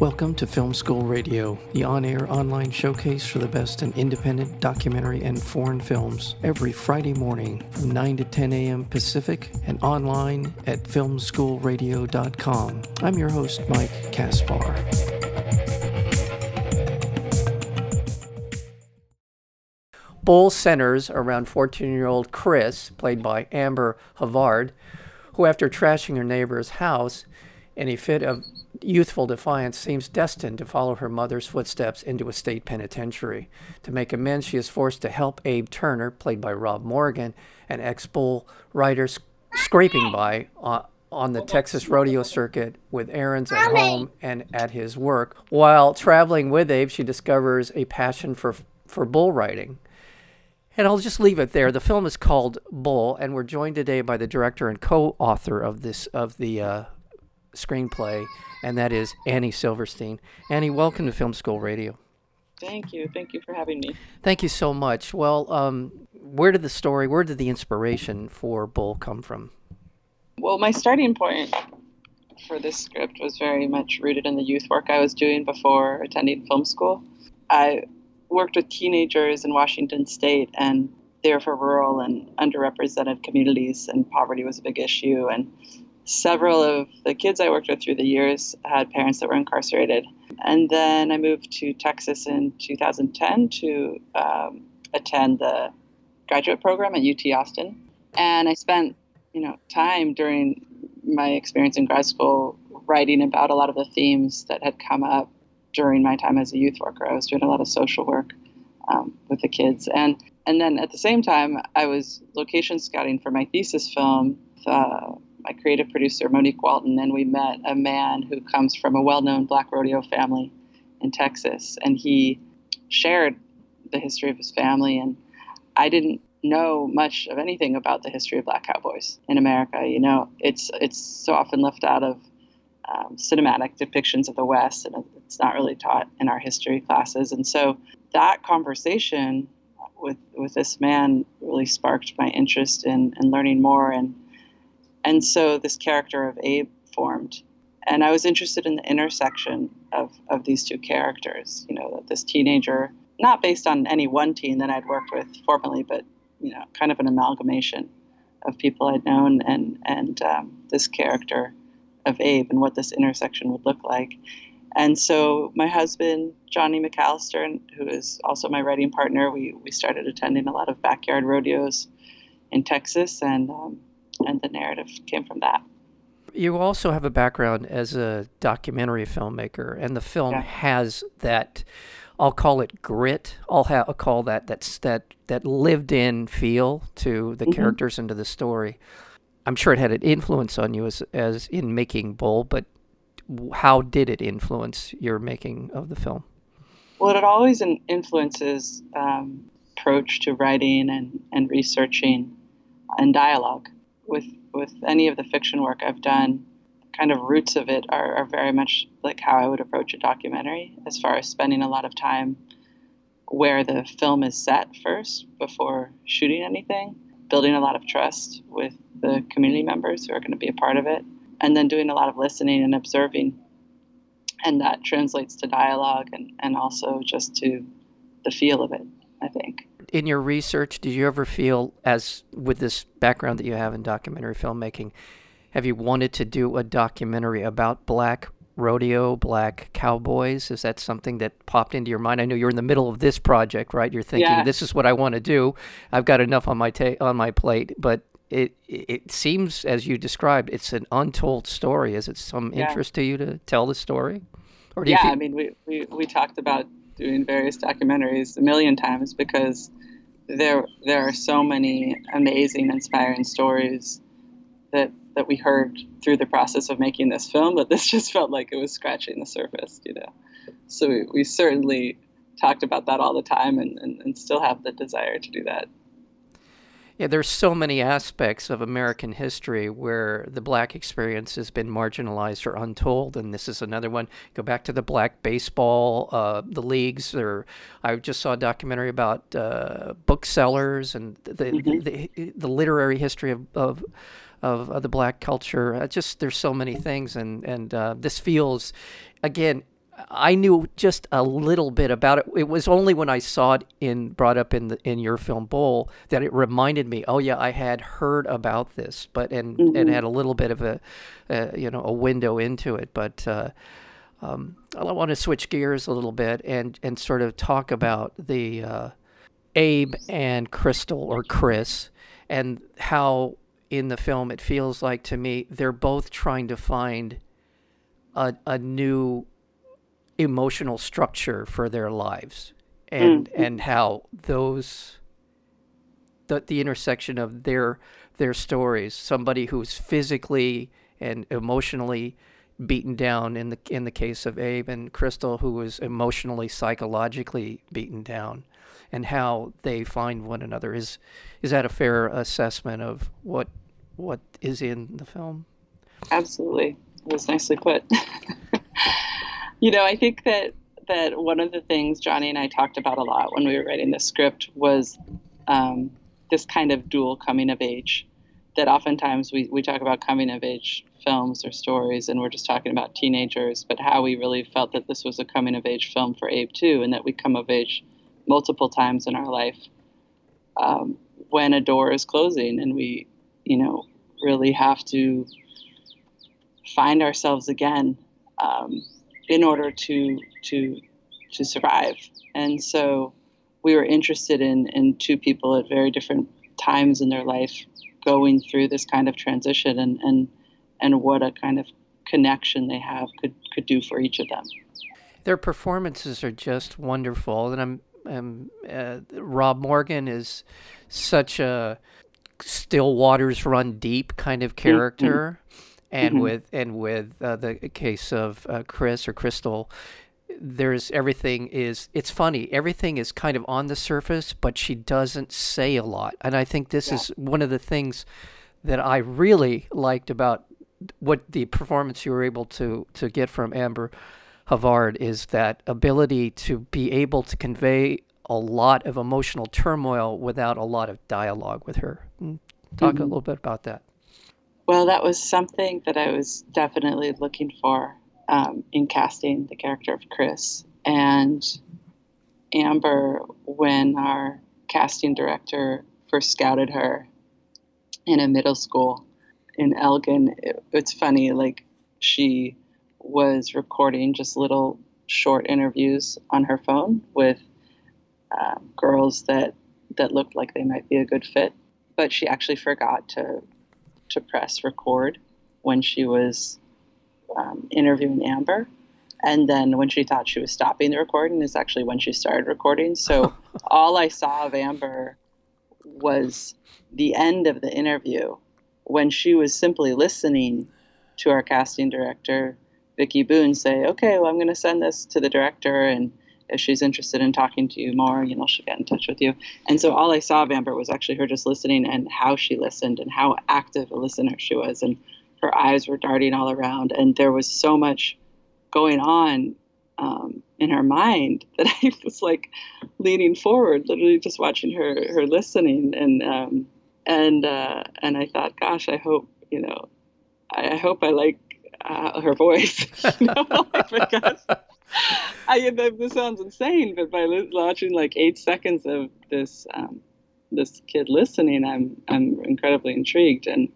Welcome to Film School Radio, the on air online showcase for the best in independent documentary and foreign films, every Friday morning from 9 to 10 a.m. Pacific and online at filmschoolradio.com. I'm your host, Mike Kaspar. Bull centers around 14 year old Chris, played by Amber Havard, who, after trashing her neighbor's house in a fit of youthful defiance, seems destined to follow her mother's footsteps into a state penitentiary. To make amends, she is forced to help Abe Turner, played by Rob Morgan, an ex bull rider sc- scraping by uh, on the Texas rodeo circuit with errands at home and at his work. While traveling with Abe, she discovers a passion for, for bull riding. And I'll just leave it there. The film is called Bull, and we're joined today by the director and co-author of this of the uh, screenplay, and that is Annie Silverstein. Annie, welcome to Film School Radio. Thank you. Thank you for having me. Thank you so much. Well, um, where did the story, where did the inspiration for Bull come from? Well, my starting point for this script was very much rooted in the youth work I was doing before attending film school. I worked with teenagers in Washington state and they're for rural and underrepresented communities and poverty was a big issue and several of the kids I worked with through the years had parents that were incarcerated. And then I moved to Texas in 2010 to um, attend the graduate program at UT Austin. And I spent, you know, time during my experience in grad school writing about a lot of the themes that had come up during my time as a youth worker. I was doing a lot of social work um, with the kids, and and then at the same time, I was location scouting for my thesis film. Uh, my creative producer Monique Walton, and we met a man who comes from a well-known black rodeo family in Texas, and he shared the history of his family, and I didn't know much of anything about the history of black cowboys in America. You know, it's it's so often left out of um, cinematic depictions of the West, and it's not really taught in our history classes. And so that conversation with with this man really sparked my interest in, in learning more, and and so this character of Abe formed. And I was interested in the intersection of, of these two characters. You know, this teenager, not based on any one teen that I'd worked with formerly, but you know, kind of an amalgamation of people I'd known, and and um, this character of Abe and what this intersection would look like. And so my husband, Johnny McAllister, who is also my writing partner, we, we started attending a lot of backyard rodeos in Texas, and um, and the narrative came from that. You also have a background as a documentary filmmaker, and the film yeah. has that. I'll call it grit. I'll, ha- I'll call that that's that that lived in feel to the mm-hmm. characters and to the story. I'm sure it had an influence on you as as in making Bull, but how did it influence your making of the film? Well, it always influences um, approach to writing and, and researching and dialogue. With with any of the fiction work I've done, kind of roots of it are, are very much like how I would approach a documentary, as far as spending a lot of time where the film is set first before shooting anything, building a lot of trust with the community members who are going to be a part of it, and then doing a lot of listening and observing. And that translates to dialogue and, and also just to the feel of it, I think. In your research, did you ever feel, as with this background that you have in documentary filmmaking, have you wanted to do a documentary about black rodeo, black cowboys? Is that something that popped into your mind? I know you're in the middle of this project, right? You're thinking, yeah. this is what I want to do. I've got enough on my ta- on my plate, but it it seems as you described it's an untold story is it some yeah. interest to you to tell the story or yeah feel- i mean we, we we talked about doing various documentaries a million times because there there are so many amazing inspiring stories that that we heard through the process of making this film but this just felt like it was scratching the surface you know? So we, we certainly talked about that all the time and, and, and still have the desire to do that yeah, there's so many aspects of American history where the black experience has been marginalized or untold, and this is another one. Go back to the black baseball, uh, the leagues. Or I just saw a documentary about uh, booksellers and the, mm-hmm. the, the, the literary history of, of of, of, the black culture. just there's so many things, and and uh, this feels, again, I knew just a little bit about it. It was only when I saw it in brought up in the in your film Bull that it reminded me. Oh yeah, I had heard about this, but and mm-hmm. and had a little bit of a, you know a window into it. But uh, um, I want to switch gears a little bit and and sort of talk about the uh, Abe and Crystal or Chris and how in the film it feels like to me they're both trying to find a, a new emotional structure for their lives and mm. and how those the the intersection of their their stories somebody who's physically and emotionally beaten down in the in the case of Abe and Crystal who was emotionally psychologically beaten down and how they find one another. Is is that a fair assessment of what what is in the film? Absolutely. It was nicely put you know i think that that one of the things johnny and i talked about a lot when we were writing the script was um, this kind of dual coming of age that oftentimes we, we talk about coming of age films or stories and we're just talking about teenagers but how we really felt that this was a coming of age film for abe too and that we come of age multiple times in our life um, when a door is closing and we, you know, really have to find ourselves again um, in order to to to survive. And so we were interested in in two people at very different times in their life going through this kind of transition and and and what a kind of connection they have could could do for each of them. Their performances are just wonderful, and I'm um, uh, Rob Morgan is such a still waters run deep kind of mm-hmm. character, mm-hmm. And mm-hmm. with and with uh, the case of uh, Chris or Crystal, there's everything is it's funny everything is kind of on the surface, but she doesn't say a lot, and I think this yeah. is one of the things that I really liked about what the performance you were able to to get from Amber Havard is that ability to be able to convey a lot of emotional turmoil without a lot of dialogue with her. Mm, talk mm-hmm. a little bit about that. Well, that was something that I was definitely looking for um, in casting the character of Chris. And Amber, when our casting director first scouted her in a middle school in Elgin, it, it's funny, like she was recording just little short interviews on her phone with uh, girls that that looked like they might be a good fit, but she actually forgot to to press record when she was um, interviewing Amber. And then when she thought she was stopping the recording is actually when she started recording. So all I saw of Amber was the end of the interview when she was simply listening to our casting director Vicki Boone say, okay, well, I'm going to send this to the director, and if she's interested in talking to you more, you know, she'll get in touch with you. And so all I saw of Amber was actually her just listening and how she listened and how active a listener she was, and her eyes were darting all around, and there was so much going on um, in her mind that I was like leaning forward, literally just watching her her listening, and um, and uh, and I thought, gosh, I hope you know, I, I hope I like uh, her voice. you know, because I this sounds insane, but by watching like eight seconds of this um, this kid listening, I'm I'm incredibly intrigued, and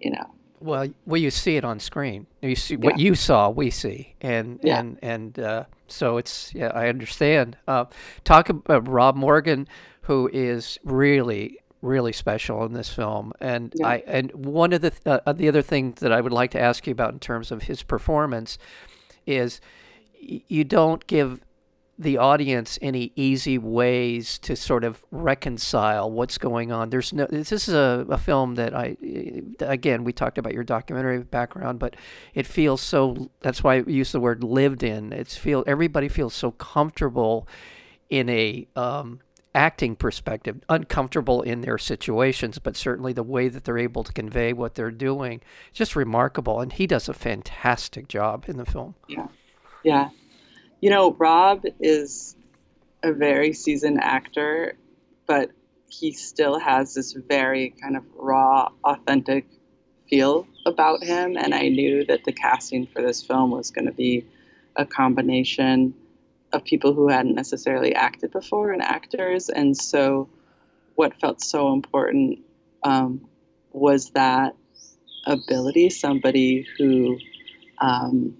you know. Well, well, you see it on screen. You see what you saw, we see, and yeah. and and uh, so it's yeah, I understand. Uh, talk about Rob Morgan, who is really really special in this film. And yeah. I and one of the th- uh, the other things that I would like to ask you about in terms of his performance is you don't give the audience any easy ways to sort of reconcile what's going on. There's no. This is a, a film that I, again, we talked about your documentary background, but it feels so. That's why I use the word lived in. It's feel everybody feels so comfortable in a um, acting perspective, uncomfortable in their situations, but certainly the way that they're able to convey what they're doing, just remarkable. And he does a fantastic job in the film. Yeah. Yeah. You know, Rob is a very seasoned actor, but he still has this very kind of raw, authentic feel about him. And I knew that the casting for this film was going to be a combination of people who hadn't necessarily acted before and actors. And so, what felt so important um, was that ability, somebody who um,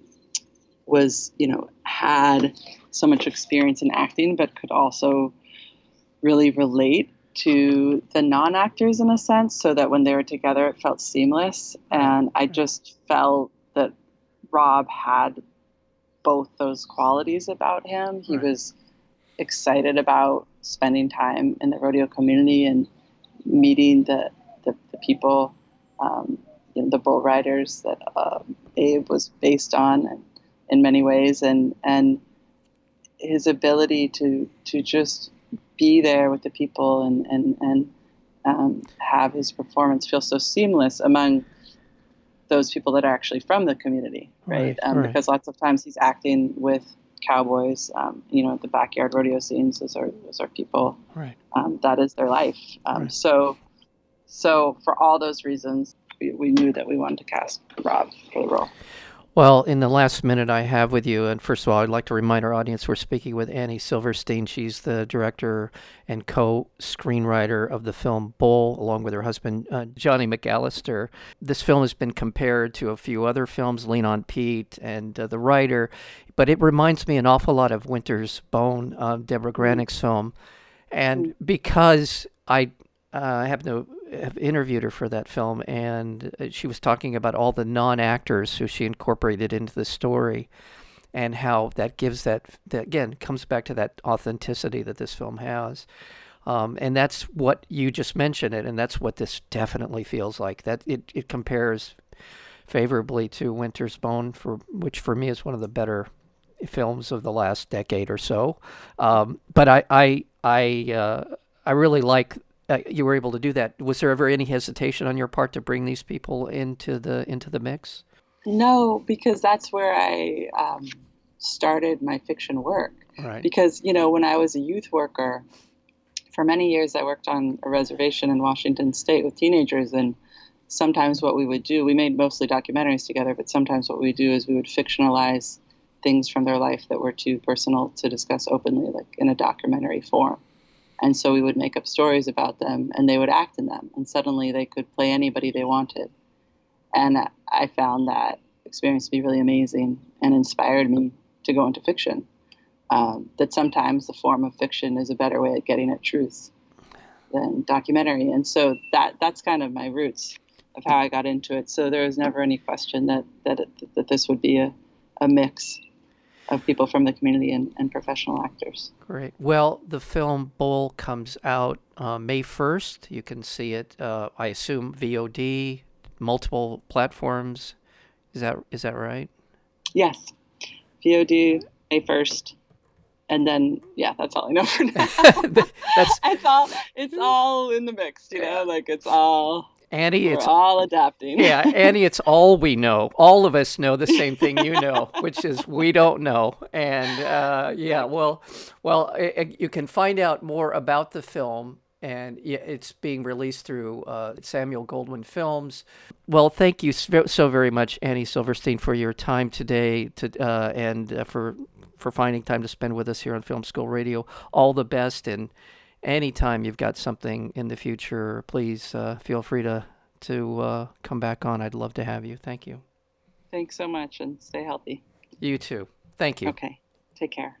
was, you know, had so much experience in acting, but could also really relate to the non actors in a sense, so that when they were together, it felt seamless. And I just felt that Rob had both those qualities about him. He right. was excited about spending time in the rodeo community and meeting the, the, the people, um, you know, the bull riders that uh, Abe was based on and, in many ways. And, and his ability to, to just be there with the people and, and, and um, have his performance feel so seamless among those people that are actually from the community, right? right, um, right. Because lots of times he's acting with cowboys, um, you know, the backyard rodeo scenes. Those are those are people. Right. Um, that is their life. Um, right. So, so for all those reasons, we, we knew that we wanted to cast Rob for the role. Well, in the last minute I have with you, and first of all, I'd like to remind our audience we're speaking with Annie Silverstein. She's the director and co screenwriter of the film Bull, along with her husband, uh, Johnny McAllister. This film has been compared to a few other films, Lean on Pete and uh, The Rider, but it reminds me an awful lot of Winter's Bone, uh, Debra Granik's film. And because I uh, have no have interviewed her for that film, and uh, she was talking about all the non-actors who she incorporated into the story, and how that gives that, that again comes back to that authenticity that this film has. Um, and that's what you just mentioned it, and that's what this definitely feels like. That it, it compares favorably to Winter's Bone, for which for me is one of the better films of the last decade or so. Um, but I I I uh, I really like uh, you were able to do that. Was there ever any hesitation on your part to bring these people into the into the mix? No, because that's where I um, started my fiction work. Right. Because you know, when I was a youth worker, for many years I worked on a reservation in Washington State with teenagers, and sometimes what we would do, we made mostly documentaries together, but sometimes what we do is we would fictionalize things from their life that were too personal to discuss openly, like in a documentary form. And so we would make up stories about them and they would act in them. And suddenly they could play anybody they wanted. And I found that experience to be really amazing and inspired me to go into fiction. Um, that sometimes the form of fiction is a better way of getting at truth than documentary. And so that that's kind of my roots of how I got into it. So there was never any question that that, that this would be a, a mix of people from the community and, and professional actors. Great. Well, the film Bull comes out uh, May 1st. You can see it, uh, I assume, VOD, multiple platforms. Is that is that right? Yes. VOD, May 1st. And then, yeah, that's all I know for now. that's, it's all, it's all in the mix, you know, like it's all Annie, We're it's all adapting. yeah, Annie, it's all we know. All of us know the same thing you know, which is we don't know. And uh, yeah, well, well, it, it, you can find out more about the film, and it's being released through uh, Samuel Goldwyn Films. Well, thank you so very much, Annie Silverstein, for your time today, to uh, and uh, for for finding time to spend with us here on Film School Radio. All the best and anytime you've got something in the future, please uh, feel free to to uh, come back on. I'd love to have you. Thank you. Thanks so much, and stay healthy. You too. Thank you. Okay. Take care.